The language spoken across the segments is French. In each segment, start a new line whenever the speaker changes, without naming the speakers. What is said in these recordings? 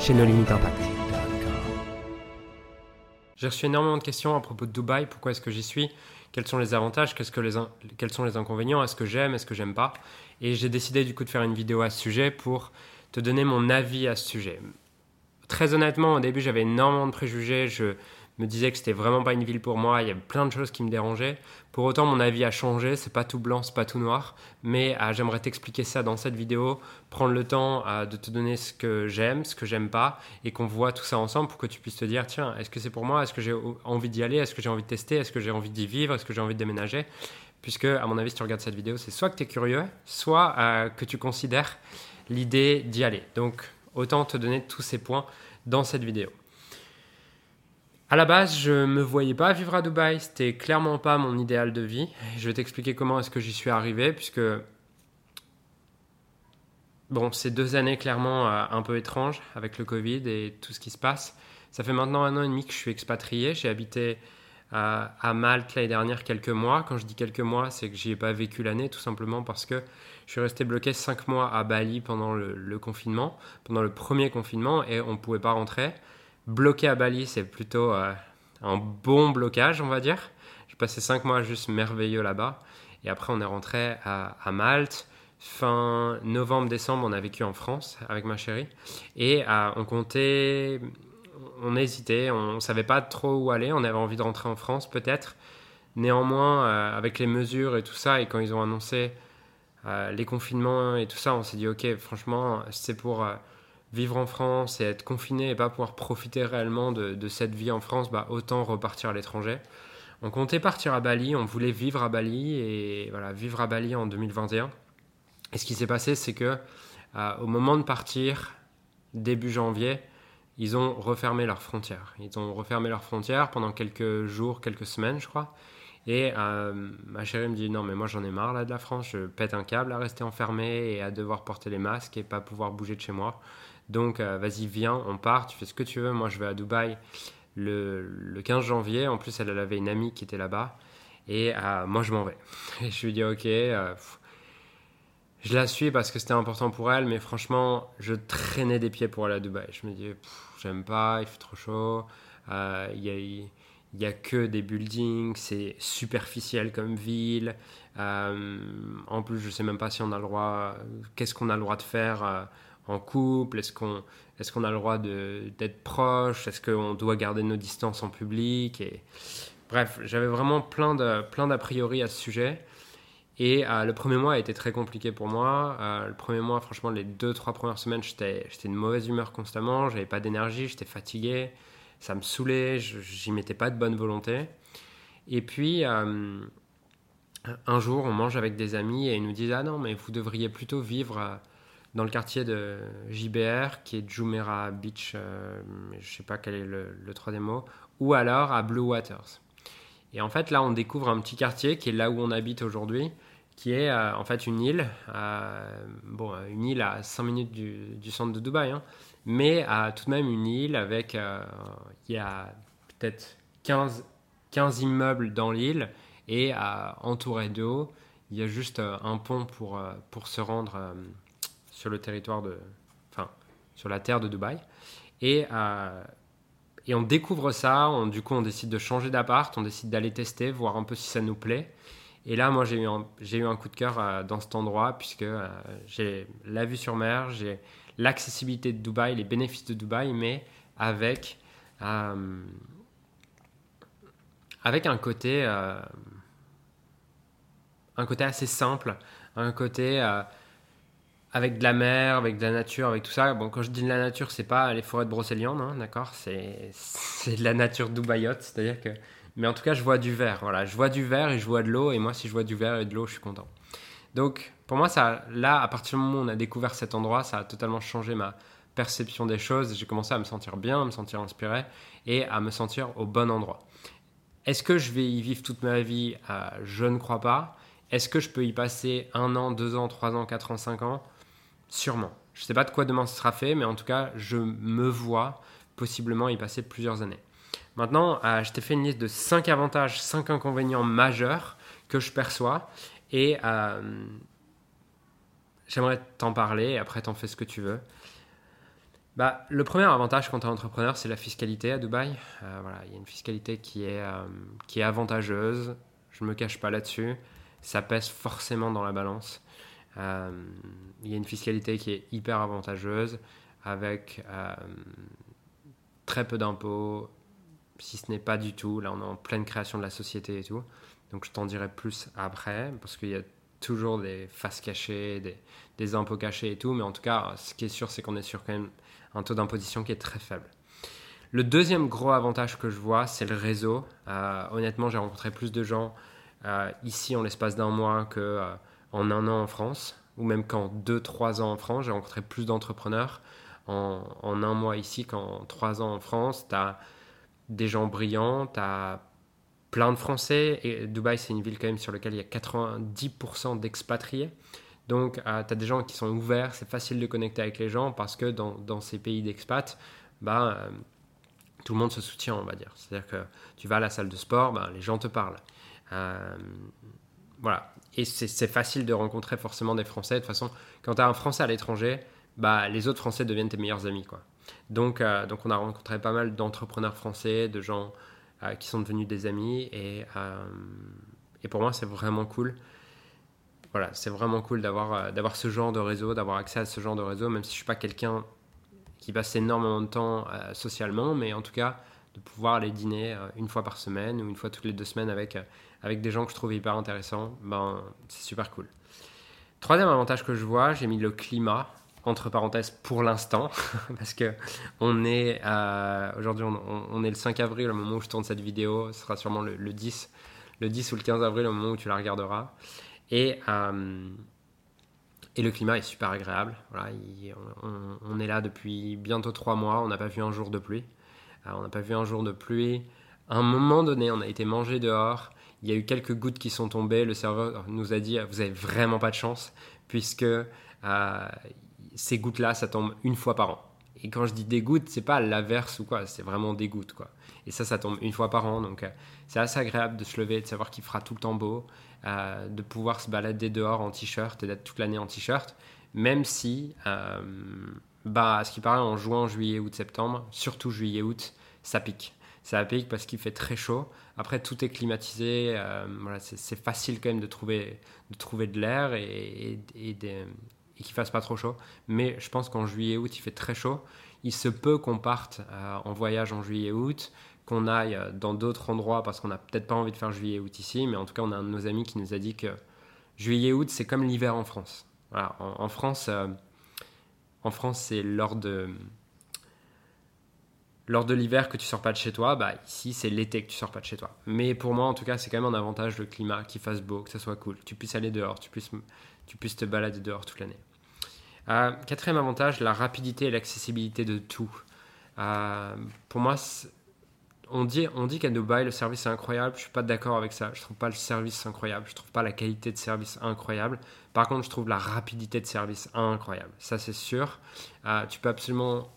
chez nos limites impact. J'ai reçu énormément de questions à propos de Dubaï, pourquoi est-ce que j'y suis, quels sont les avantages, que les quels sont les inconvénients, est-ce que j'aime, est-ce que j'aime pas? Et j'ai décidé du coup de faire une vidéo à ce sujet pour te donner mon avis à ce sujet. Très honnêtement, au début j'avais énormément de préjugés, je me disais que c'était vraiment pas une ville pour moi, il y avait plein de choses qui me dérangeaient. Pour autant, mon avis a changé, c'est pas tout blanc, c'est pas tout noir, mais euh, j'aimerais t'expliquer ça dans cette vidéo, prendre le temps euh, de te donner ce que j'aime, ce que j'aime pas, et qu'on voit tout ça ensemble pour que tu puisses te dire tiens, est-ce que c'est pour moi, est-ce que j'ai envie d'y aller, est-ce que j'ai envie de tester, est-ce que j'ai envie d'y vivre, est-ce que j'ai envie de déménager? Puisque, à mon avis, si tu regardes cette vidéo, c'est soit que tu es curieux, soit euh, que tu considères l'idée d'y aller. Donc, autant te donner tous ces points dans cette vidéo. À la base, je me voyais pas vivre à Dubaï, c'était clairement pas mon idéal de vie. Je vais t'expliquer comment est-ce que j'y suis arrivé, puisque bon, ces deux années clairement euh, un peu étranges avec le Covid et tout ce qui se passe. Ça fait maintenant un an et demi que je suis expatrié. J'ai habité à, euh, à Malte l'année dernière quelques mois. Quand je dis quelques mois, c'est que j'y ai pas vécu l'année, tout simplement parce que je suis resté bloqué cinq mois à Bali pendant le, le confinement, pendant le premier confinement, et on ne pouvait pas rentrer bloqué à Bali, c'est plutôt euh, un bon blocage, on va dire. J'ai passé cinq mois juste merveilleux là-bas. Et après, on est rentré à, Malte. Fin novembre-décembre, on a vécu en France avec ma chérie. Et euh, on comptait, on hésitait, on ne savait pas trop où aller. On avait envie de rentrer en France peut-être. Néanmoins, euh, avec les mesures et tout ça, et quand ils ont annoncé les confinements et tout ça, on s'est dit, ok, franchement, c'est pour vivre en France et être confiné et pas pouvoir profiter réellement de, cette vie en France, bah, autant repartir à l'étranger. On comptait partir à Bali, on voulait vivre à Bali et voilà, vivre à Bali en 2021. Et ce qui s'est passé, c'est que euh, au moment de partir, début janvier, ils ont refermé leurs frontières. Ils ont refermé leurs frontières pendant quelques jours, quelques semaines, je crois. Et euh, ma chérie me dit non mais moi j'en ai marre là de la France, je pète un câble à rester enfermé et à devoir porter les masques et pas pouvoir bouger de chez moi. Donc, euh, vas-y, viens, on part, tu fais ce que tu veux. Moi, je vais à Dubaï le, 15 janvier. En plus, elle, avait une amie qui était là-bas. Et euh, moi, je m'en vais. Et je lui dis, ok. Euh, je la suis parce que c'était important pour elle, mais franchement, je traînais des pieds pour aller à Dubaï. Je me dis, j'aime pas, il fait trop chaud. Il y a, il a que des buildings, c'est superficiel comme ville. en plus, je sais même pas si on a le droit, qu'est-ce qu'on a le droit de faire en couple Est-ce qu'on est qu'on a le droit d'être proche Est-ce qu'on doit garder nos distances en public et... Bref, j'avais vraiment plein d'a plein priori à ce sujet. Et euh, le premier mois a été très compliqué pour moi. Euh, le premier mois, franchement, les deux, trois premières semaines, j'étais de mauvaise humeur constamment. J'avais pas d'énergie, j'étais fatigué. Ça me saoulait, j'y mettais pas de bonne volonté. Et puis, euh, un jour, on mange avec des amis et ils nous disent Ah non, mais vous devriez plutôt vivre dans le quartier de JBR, qui est Jumeirah Beach, euh, je sais pas quel est le, troisième mot, ou alors à Blue Waters. Et en fait, là, on découvre un petit quartier qui est là où on habite aujourd'hui, qui est euh, en fait une île, euh, bon, une île à 5 minutes du, centre de Dubaï, hein, mais à tout de même une île avec, il y a peut-être 15, 15 immeubles dans l'île et entouré d'eau. Il y a juste un pont pour, pour se rendre sur le territoire de, enfin, sur la terre de Dubaï. Et, euh, et on découvre ça, on, du coup on décide de changer d'appart, on décide d'aller tester, voir un peu si ça nous plaît. Et là, moi, j'ai eu, un, eu un coup de cœur euh, dans cet endroit, puisque euh, j'ai la vue sur mer, j'ai l'accessibilité de Dubaï, les bénéfices de Dubaï, mais avec, avec un côté, un côté assez simple, un côté avec de la mer, avec de la nature, avec tout ça. Bon, quand je dis de la nature, c'est pas les forêts de Brocéliande, hein, d'accord C'est de la nature dubaïote, c'est-à-dire que. Mais en tout cas, je vois du vert. Voilà, je vois du vert et je vois de l'eau. Et moi, si je vois du vert et de l'eau, je suis content. Donc, pour moi, ça, là, à partir du moment où on a découvert cet endroit, ça a totalement changé ma, perception des choses. J'ai commencé à me sentir bien, à me sentir inspiré et à me sentir au bon endroit. Est-ce que je vais y vivre toute ma vie? Euh, Je ne crois pas. Est-ce que je peux y passer un an, deux ans, trois ans, quatre ans, cinq ans? Sûrement. Je ne sais pas de quoi demain ce sera fait, mais en tout cas, je me vois possiblement y passer plusieurs années. Maintenant, euh, je t'ai fait une liste de cinq avantages, cinq inconvénients majeurs que je perçois. Et euh, j'aimerais t'en parler, et après t'en fais ce que tu veux. Bah, le premier avantage quand tu es entrepreneur, c'est la fiscalité à Dubaï. Euh, voilà, il y a une fiscalité qui est, qui est avantageuse. Je ne me cache pas là-dessus. Ça pèse forcément dans la balance. Euh, il y a une fiscalité qui est hyper avantageuse avec très peu d'impôts, si ce n'est pas du tout. Là, on est en pleine création de la société et tout. Donc, je t'en dirai plus après parce qu'il y a toujours des faces cachées, des, impôts cachés et tout. Mais en tout cas, ce qui est sûr, c'est qu'on est sur quand même un taux d'imposition qui est très faible. Le deuxième gros avantage que je vois, c'est le réseau. Euh, honnêtement, j'ai rencontré plus de gens euh, ici en l'espace d'un mois euh, en un an en France, ou même qu'en deux, trois ans en France. J'ai rencontré plus d'entrepreneurs en, un mois ici qu'en trois ans en France. Tu as des gens brillants, tu as plein de Français. Et Dubaï, c'est une ville quand même sur laquelle il y a 90% d'expatriés. Donc, euh, tu as des gens qui sont ouverts, c'est facile de connecter avec les gens parce que dans, dans ces pays d'expat, bah, euh, tout le monde se soutient, on va dire. C'est-à-dire que tu vas à la salle de sport, bah, les gens te parlent. Euh, voilà. Et c'est facile de rencontrer forcément des Français. De toute façon, quand tu as un Français à l'étranger, bah, les autres Français deviennent tes meilleurs amis. Quoi. Donc, donc, on a rencontré pas mal d'entrepreneurs français, de gens qui sont devenus des amis. Et, et pour moi, c'est vraiment cool voilà, c'est vraiment cool d'avoir euh, d'avoir ce genre de réseau, d'avoir accès à ce genre de réseau, même si je suis pas quelqu'un qui passe énormément de temps euh, socialement, mais en tout cas de pouvoir aller dîner euh, une fois par semaine ou une fois toutes les deux semaines avec, avec des gens que je trouve hyper intéressants, ben, c'est super cool. Troisième avantage que je vois, j'ai mis le climat entre parenthèses pour l'instant parce que on est aujourd'hui on, est le 5 avril au moment où je tourne cette vidéo, ce sera sûrement le, le 10 le 10 ou le 15 avril au moment où tu la regarderas. Et, euh, et le climat est super agréable. Voilà, on, est là depuis bientôt trois mois, on n'a pas vu un jour de pluie. Euh, on n'a pas vu un jour de pluie. À un moment donné, on a été mangé dehors. Il y a eu quelques gouttes qui sont tombées. Le serveur nous a dit Vous avez vraiment pas de chance, puisque euh, ces gouttes-là, ça tombe une fois par an. Et quand je dis des gouttes, c'est pas l'averse ou quoi, c'est vraiment des gouttes quoi. Et ça, ça tombe une fois par an, donc c'est assez agréable de se lever, de savoir qu'il fera tout le temps beau. Euh, de pouvoir se balader dehors en t-shirt et d'être toute l'année en t-shirt, même si, euh, bah, à ce qui paraît, en juin, juillet, août, septembre, surtout juillet, août, ça pique. Ça pique parce qu'il fait très chaud. Après, tout est climatisé. Euh, voilà, c'est facile quand même de trouver de, trouver de l'air et, et, et, qu'il fasse pas trop chaud. Mais je pense qu'en juillet, août, il fait très chaud. Il se peut qu'on parte en voyage en juillet, août qu'on aille dans d'autres endroits parce qu'on n'a peut-être pas envie de faire juillet-août ici, mais en tout cas, on a un de nos amis qui nous a dit que juillet-août, c'est comme l'hiver en France. Voilà, en, France, euh, en France, c'est lors de lors de l'hiver que tu sors pas de chez toi, bah ici c'est l'été que tu sors pas de chez toi. Mais pour moi en tout cas c'est quand même un avantage le climat, qu'il fasse beau, que ça soit cool, que tu puisses aller dehors, tu puisses, tu puisses te balader dehors toute l'année. Euh, quatrième avantage, la rapidité et l'accessibilité de tout. Euh, pour moi, on dit, qu'à Dubaï, le service est incroyable. Je suis pas d'accord avec ça. Je trouve pas le service incroyable. Je trouve pas la qualité de service incroyable. Par contre, je trouve la rapidité de service incroyable. Ça, c'est sûr. Euh, tu peux absolument,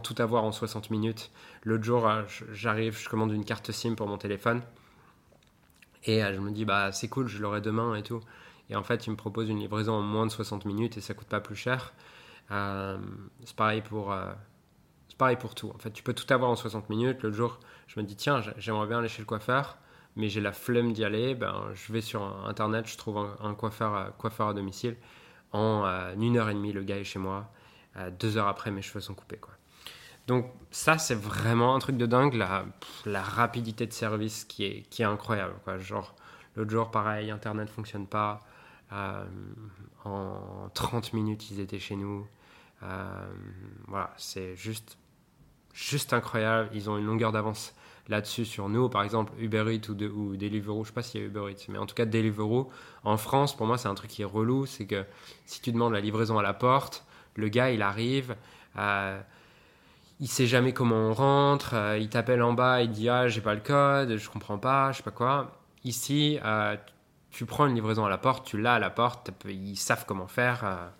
tout avoir en 60 minutes. L'autre jour, euh, j'arrive, je commande une carte SIM pour mon téléphone. Et euh, je me dis, bah, c'est cool, je l'aurai demain et tout. Et en fait, tu me proposes une livraison en moins de 60 minutes et ça coûte pas plus cher. c'est pareil pour pareil pour tout. En fait, tu peux tout avoir en 60 minutes. L'autre jour, je me dis, tiens, j'aimerais bien aller chez le coiffeur, mais j'ai la flemme d'y aller. Ben, je vais sur Internet, je trouve un, coiffeur, coiffeur à domicile. En euh, une heure et demie, le gars est chez moi. Euh, deux heures après, mes cheveux sont coupés. Quoi. Donc ça, c'est vraiment un truc de dingue, la, la rapidité de service qui est, qui est incroyable. Quoi. Genre, l'autre jour, pareil, Internet ne fonctionne pas. Euh, en 30 minutes, ils étaient chez nous. voilà, c'est juste juste incroyable. Ils ont une longueur d'avance là-dessus sur nous. Par exemple, Uber Eats ou, de, ou Deliveroo, je sais pas s'il y a Uber Eats, mais en tout cas Deliveroo, en France, pour moi, c'est un truc qui est relou. C'est que si tu demandes la livraison à la porte, Le gars, il arrive, euh, il sait jamais comment on rentre, euh, il t'appelle en bas, il dit ah j'ai pas le code, je comprends pas, je sais pas quoi. Ici, euh, tu prends une livraison à la porte, tu l'as à la porte, ils savent comment faire.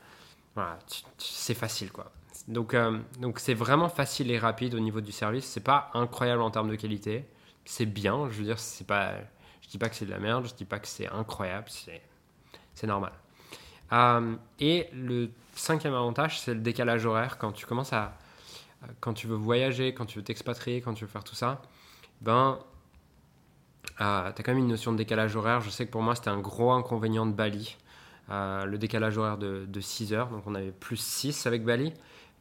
voilà, c'est facile quoi. Donc donc c'est vraiment facile et rapide au niveau du service. C'est pas incroyable en termes de qualité, c'est bien. Je veux dire, c'est pas, je dis pas que c'est de la merde, je dis pas que c'est incroyable, c'est normal. et le cinquième avantage, c'est le décalage horaire. Quand tu commences à. Quand tu veux voyager, quand tu veux t'expatrier, quand tu veux faire tout ça, ben. Euh, tu as quand même une notion de décalage horaire. Je sais que pour moi, c'était un gros inconvénient de Bali. Euh, le décalage horaire de, 6 heures. Donc, on avait plus 6 avec Bali.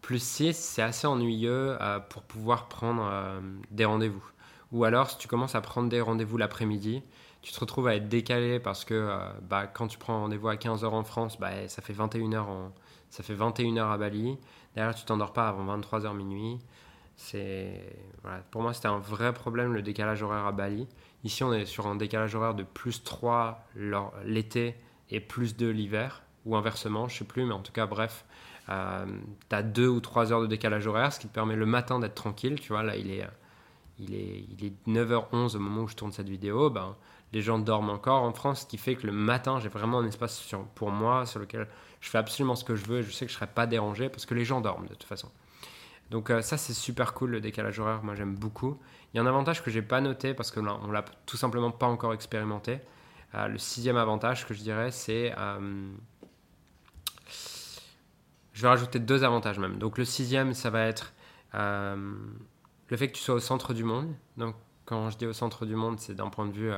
Plus 6, c'est assez ennuyeux euh, pour pouvoir prendre des rendez-vous. Ou alors, si tu commences à prendre des rendez-vous l'après-midi, tu te retrouves à être décalé parce que bah, quand tu prends rendez-vous à 15h en France, bah, ça fait 21h en, ça fait 21 heures à Bali. Derrière, tu t'endors pas avant 23h minuit. C'est voilà. Pour moi, c'était un vrai problème le décalage horaire à Bali. Ici, on est sur un décalage horaire de plus 3 l'été et plus 2 l'hiver, ou inversement, je sais plus, mais en tout cas, bref, euh, tu as 2 ou 3 heures de décalage horaire, ce qui te permet le matin d'être tranquille. Tu vois, là, il est, il est, il est 9h11 au moment où je tourne cette vidéo. Ben, les gens dorment encore en France, ce qui fait que le matin, j'ai vraiment un espace pour moi sur lequel je fais absolument ce que je veux. Je sais que je ne serai pas dérangé parce que les gens dorment de toute façon. Donc euh, ça, c'est super cool, le décalage horaire. Moi, j'aime beaucoup. Il y a un avantage que j'ai pas noté parce que on l'a tout simplement pas encore expérimenté. Euh, le sixième avantage que je dirais, c'est... Euh, je vais rajouter deux avantages même. Donc le sixième, ça va être le fait que tu sois au centre du monde. Donc quand je dis au centre du monde, c'est d'un point de vue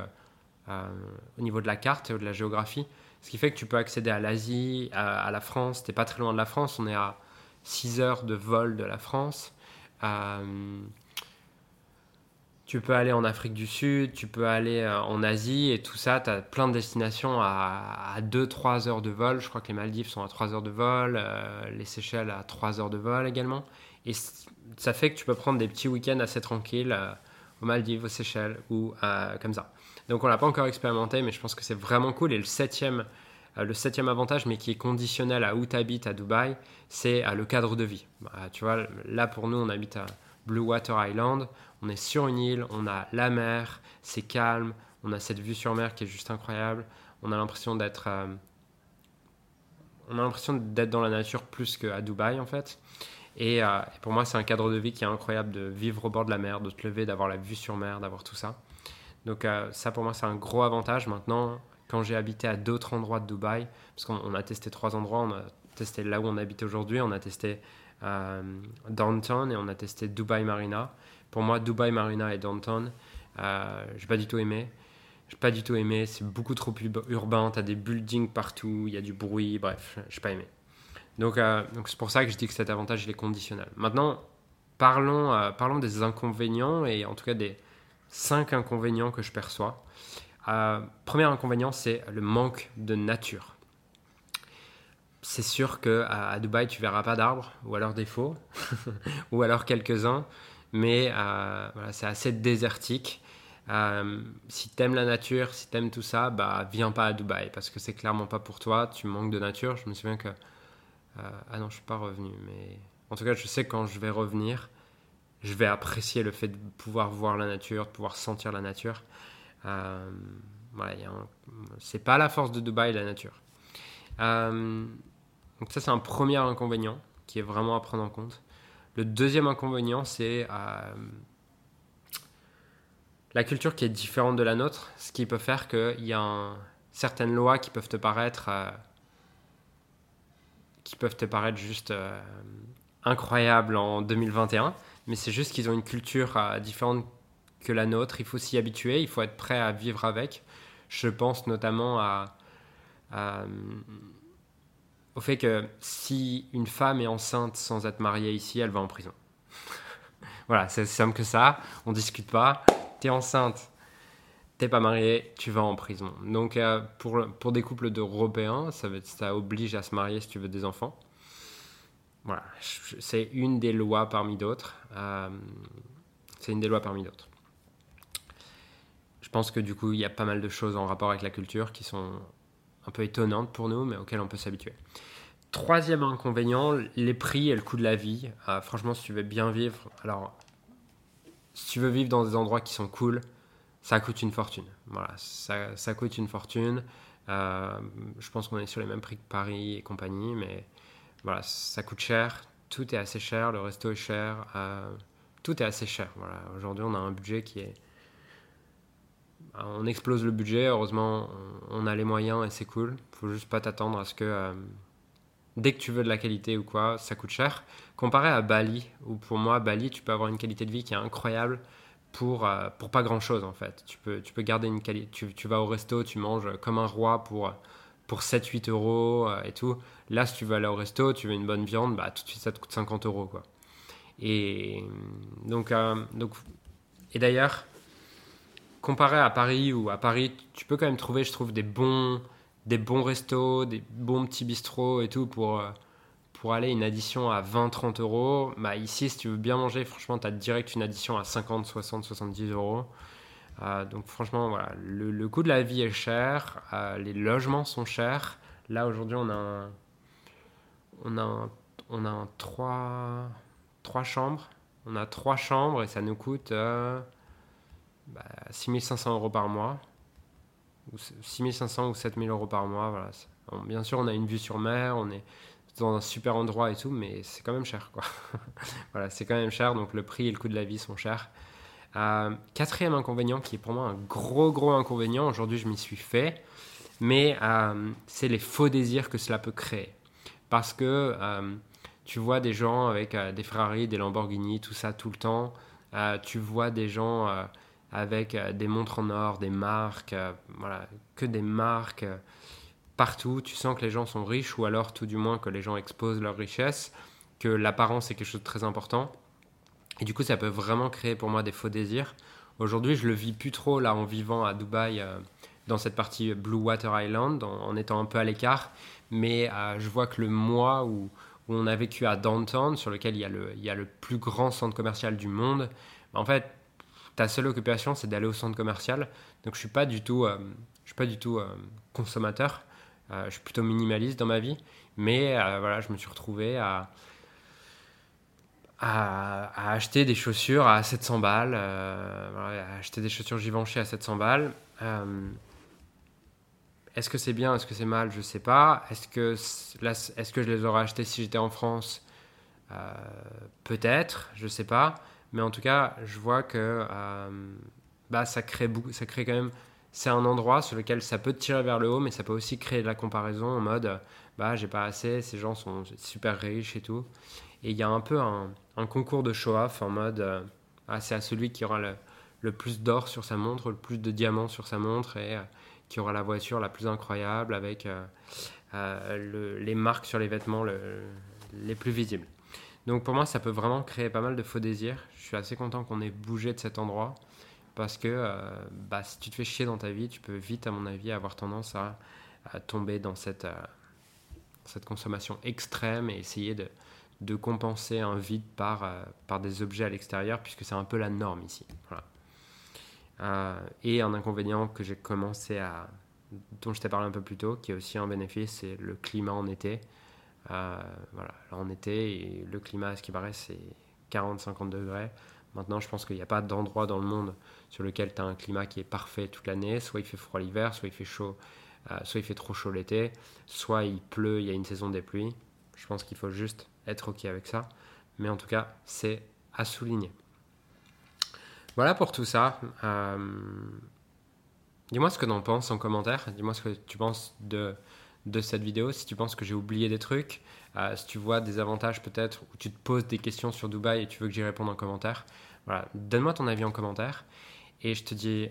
au niveau de la carte et de la géographie. Ce qui fait que tu peux accéder à l'Asie, à, la France. Tu pas très loin de la France. On est à 6 heures de vol de la France. Euh, tu peux aller en Afrique du Sud, tu peux aller euh, en Asie et tout ça. Tu as plein de destinations à, 2-3 heures de vol. Je crois que les Maldives sont à 3 heures de vol, euh, les Seychelles à 3 heures de vol également. Et ça fait que tu peux prendre des petits week-ends assez tranquilles aux Maldives, aux Seychelles ou comme ça. Donc on l'a pas encore expérimenté, mais je pense que c'est vraiment cool. Et le septième, euh, le septième avantage, mais qui est conditionnel à où tu habites à Dubaï, c'est le cadre de vie. Bah, tu vois, là pour nous, on habite à Blue Water Island, on est sur une île, on a la mer, c'est calme, on a cette vue sur mer qui est juste incroyable. On a l'impression d'être, euh, on a l'impression d'être dans la nature plus qu'à Dubaï en fait. Et, euh, et pour moi, c'est un cadre de vie qui est incroyable de vivre au bord de la mer, de te lever, d'avoir la vue sur mer, d'avoir tout ça. Donc euh, ça pour moi c'est un gros avantage. Maintenant, quand j'ai habité à d'autres endroits de Dubaï, parce qu'on a testé trois endroits, on a testé là où on habite aujourd'hui, on a testé Downtown et on a testé Dubai Marina. Pour moi, Dubai Marina et Downtown, euh, j'ai pas du tout aimé. J'ai pas du tout aimé, c'est beaucoup trop urbain, t'as des buildings partout, il y a du bruit, bref, j'ai pas aimé. Donc euh, donc c'est pour ça que je dis que cet avantage il est conditionnel. Maintenant, parlons, parlons des inconvénients et en tout cas des, cinq inconvénients que je perçois. Euh, premier inconvénient, c'est le manque de nature. C'est sûr que à, Dubaï, tu verras pas d'arbres, ou alors des faux, ou alors quelques-uns, mais euh, voilà, c'est assez désertique. Euh, si tu aimes la nature, si tu aimes tout ça, bah viens pas à Dubaï parce que c'est clairement pas pour toi. Tu manques de nature. Je me souviens que ah non, je suis pas revenu, mais en tout cas, je sais quand je vais revenir, je vais apprécier le fait de pouvoir voir la nature, de pouvoir sentir la nature. Euh, voilà, c'est pas la force de Dubaï, la nature. Euh, donc ça, c'est un premier inconvénient qui est vraiment à prendre en compte. Le deuxième inconvénient, c'est euh, la culture qui est différente de la nôtre, ce qui peut faire qu'il y a certaines lois qui peuvent te paraître, qui peuvent te paraître juste incroyables en 2021 mais c'est juste qu'ils ont une culture euh, différente que la nôtre. Il faut s'y habituer, il faut être prêt à vivre avec. Je pense notamment à, au fait que si une femme est enceinte sans être mariée ici, elle va en prison. voilà, c'est simple que ça. On discute pas. Tu es enceinte, t'es pas mariée, tu vas en prison. Donc euh, pour, pour des couples d'Européens, ça, ça oblige à se marier si tu veux des enfants. Voilà, c'est une des lois parmi d'autres. Euh, c'est une des lois parmi d'autres. Je pense que du coup, il y a pas mal de choses en rapport avec la culture qui sont un peu étonnantes pour nous, mais auxquelles on peut s'habituer. troisième inconvénient, les prix et le coût de la vie. Ah, franchement, si tu veux bien vivre, alors si tu veux vivre dans des endroits qui sont cool, ça coûte une fortune. Voilà, ça, ça coûte une fortune. Euh, je pense qu'on est sur les mêmes prix que Paris et compagnie, mais voilà, ça coûte cher. Tout est assez cher, le resto est cher, euh, tout est assez cher. Voilà, aujourd'hui, on a un budget qui est on explose le budget, heureusement on a les moyens et c'est cool. Faut juste pas t'attendre à ce que euh, dès que tu veux de la qualité ou quoi, ça coûte cher. Comparé à Bali, où pour moi Bali, tu peux avoir une qualité de vie qui est incroyable pour, euh, pour pas grand chose en fait. Tu peux, tu peux garder une qualité. Tu, tu, vas au resto, tu manges comme un roi pour, pour 7-8 euros euh, et tout. Là, si tu veux aller au resto, tu veux une bonne viande, bah tout de suite ça te coûte 50 euros quoi. Et donc, donc et d'ailleurs, comparé à Paris, ou à Paris, tu peux quand même trouver, je trouve, des bons, des bons restos, des bons petits bistrots et tout pour, euh, pour aller une addition à 20-30 euros. Bah, ici, si tu veux bien manger, franchement, tu as direct une addition à 50, 60, 70 euros. Euh, donc franchement, voilà, le, coût de la vie est cher, euh, les logements sont chers. Là, aujourd'hui, on a un, on a on a 3, 3 chambres. On a trois chambres et ça nous coûte bah, 6500 euros par mois, ou 6500 ou 7000 euros par mois. Voilà. bien sûr, on a une vue sur mer, on est dans un super endroit et tout, mais c'est quand même cher. Quoi. voilà, c'est quand même cher, donc le prix et le coût de la vie sont chers. Euh, quatrième inconvénient, qui est pour moi un gros, gros inconvénient, aujourd'hui je m'y suis fait, mais euh, c'est les faux désirs que cela peut créer. Parce que euh, tu vois des gens avec des Ferrari, des Lamborghini, tout ça tout le temps. tu vois des gens avec euh, des montres en or, des marques, euh, voilà, que des marques euh, partout. Tu sens que les gens sont riches ou alors tout du moins que les gens exposent leur richesse, que l'apparence est quelque chose de très important. Et du coup, ça peut vraiment créer pour moi des faux désirs. Aujourd'hui, je le vis plus trop là en vivant à Dubaï dans cette partie Blue Water Island, en, étant un peu à l'écart. Mais je vois que le mois où, on a vécu à Downtown, sur lequel il y, a le, il y a le plus grand centre commercial du monde, en fait, ta seule occupation, c'est d'aller au centre commercial. Donc je suis pas du tout, euh, je suis pas du tout euh, consommateur. Euh, je suis plutôt minimaliste dans ma vie. Mais voilà, je me suis retrouvé à, acheter des chaussures à 700 balles, acheter des chaussures Givenchy à 700 balles. est-ce que c'est bien, est-ce que c'est mal, je sais pas. Est-ce que est-ce que je les aurais achetées si j'étais en France? Peut-être, je sais pas. Mais en tout cas, je vois que euh, bah, ça, crée beaucoup, ça crée quand même. C'est un endroit sur lequel ça peut tirer vers le haut, mais ça peut aussi créer de la comparaison en mode bah, j'ai pas assez, ces gens sont super riches et tout. Et il y a un peu un, concours de show-off en mode euh, ah, c'est à celui qui aura le, plus d'or sur sa montre, le plus de diamants sur sa montre et euh, qui aura la voiture la plus incroyable avec les marques sur les vêtements les plus visibles. Donc pour moi, ça peut vraiment créer pas mal de faux désirs. Je suis assez content qu'on ait bougé de cet endroit parce que euh, bah, si tu te fais chier dans ta vie, tu peux vite, à mon avis, avoir tendance à, tomber dans cette, euh, cette consommation extrême et essayer de, compenser un vide par, euh, par des objets à l'extérieur puisque c'est un peu la norme ici. et un inconvénient que j'ai commencé à dont je t'ai parlé un peu plus tôt, qui est aussi un bénéfice, c'est le climat en été. Euh, voilà, en été, et le climat, ce qui paraît, c'est 40-50 degrés. Maintenant, je pense qu'il n'y a pas d'endroit dans le monde sur lequel tu as un climat qui est parfait toute l'année. Soit il fait froid l'hiver, soit il fait chaud, euh, soit il fait trop chaud l'été, soit il pleut, il y a une saison des pluies. Je pense qu'il faut juste être OK avec ça. Mais en tout cas, c'est à souligner. Voilà pour tout ça. Euh, dis-moi ce que tu en penses en commentaire. Dis-moi ce que tu penses de de cette vidéo. Si tu penses que j'ai oublié des trucs, euh, si tu vois des avantages peut-être, ou tu te poses des questions sur Dubaï et tu veux que j'y réponde en commentaire, voilà, donne-moi ton avis en commentaire. Et je te dis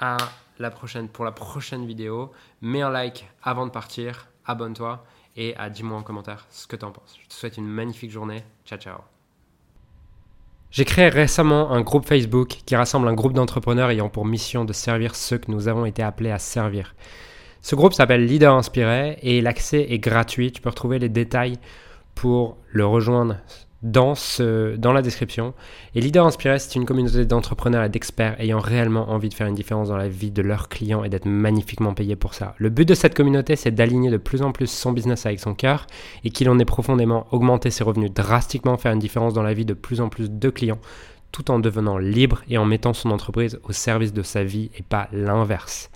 à la prochaine pour la prochaine vidéo. Mets un like avant de partir, abonne-toi et à dis-moi en commentaire ce que tu en penses. Je te souhaite une magnifique journée. Ciao ciao. J'ai créé récemment un groupe Facebook qui rassemble un groupe d'entrepreneurs ayant pour mission de servir ceux que nous avons été appelés à servir. Ce groupe s'appelle Leader Inspiré et l'accès est gratuit. Tu peux retrouver les détails pour le rejoindre dans, la description. Et Leader Inspiré, c'est une communauté d'entrepreneurs et d'experts ayant réellement envie de faire une différence dans la vie de leurs clients et d'être magnifiquement payés pour ça. Le but de cette communauté, c'est d'aligner de plus en plus son business avec son cœur et qu'il en ait profondément augmenté ses revenus drastiquement, faire une différence dans la vie de plus en plus de clients tout en devenant libre et en mettant son entreprise au service de sa vie et pas l'inverse.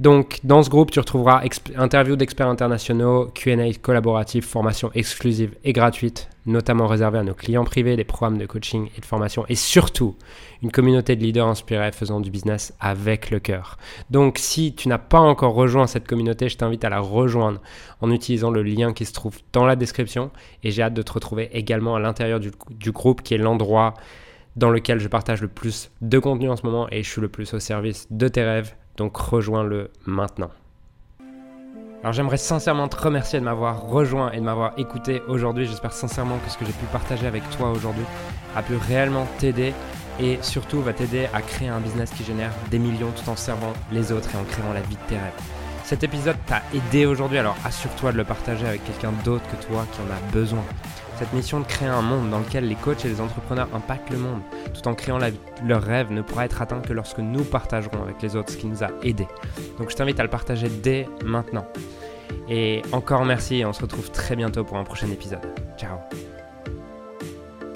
Donc, dans ce groupe, tu retrouveras interviews d'experts internationaux, QA collaboratifs, formations exclusives et gratuites, notamment réservées à nos clients privés, des programmes de coaching et de formation, et surtout une communauté de leaders inspirés faisant du business avec le cœur. Donc, si tu n'as pas encore rejoint cette communauté, je t'invite à la rejoindre en utilisant le lien qui se trouve dans la description. Et j'ai hâte de te retrouver également à l'intérieur du, du groupe qui est l'endroit dans lequel je partage le plus de contenu en ce moment et je suis le plus au service de tes rêves donc rejoins-le maintenant. Alors j'aimerais sincèrement te remercier de m'avoir rejoint et de m'avoir écouté aujourd'hui. J'espère sincèrement que ce que j'ai pu partager avec toi aujourd'hui a pu réellement t'aider et surtout va t'aider à créer un business qui génère des millions tout en servant les autres et en créant la vie de tes rêves. Cet épisode t'a aidé aujourd'hui, alors assure-toi de le partager avec quelqu'un d'autre que toi qui en a besoin. Cette mission de créer un monde dans lequel les coachs et les entrepreneurs impactent le monde, tout en créant la vie, leur rêve, ne pourra être atteint que lorsque nous partagerons avec les autres ce qui nous a aidés. Donc je t'invite à le partager dès maintenant. Et encore merci et on se retrouve très bientôt pour un prochain épisode. Ciao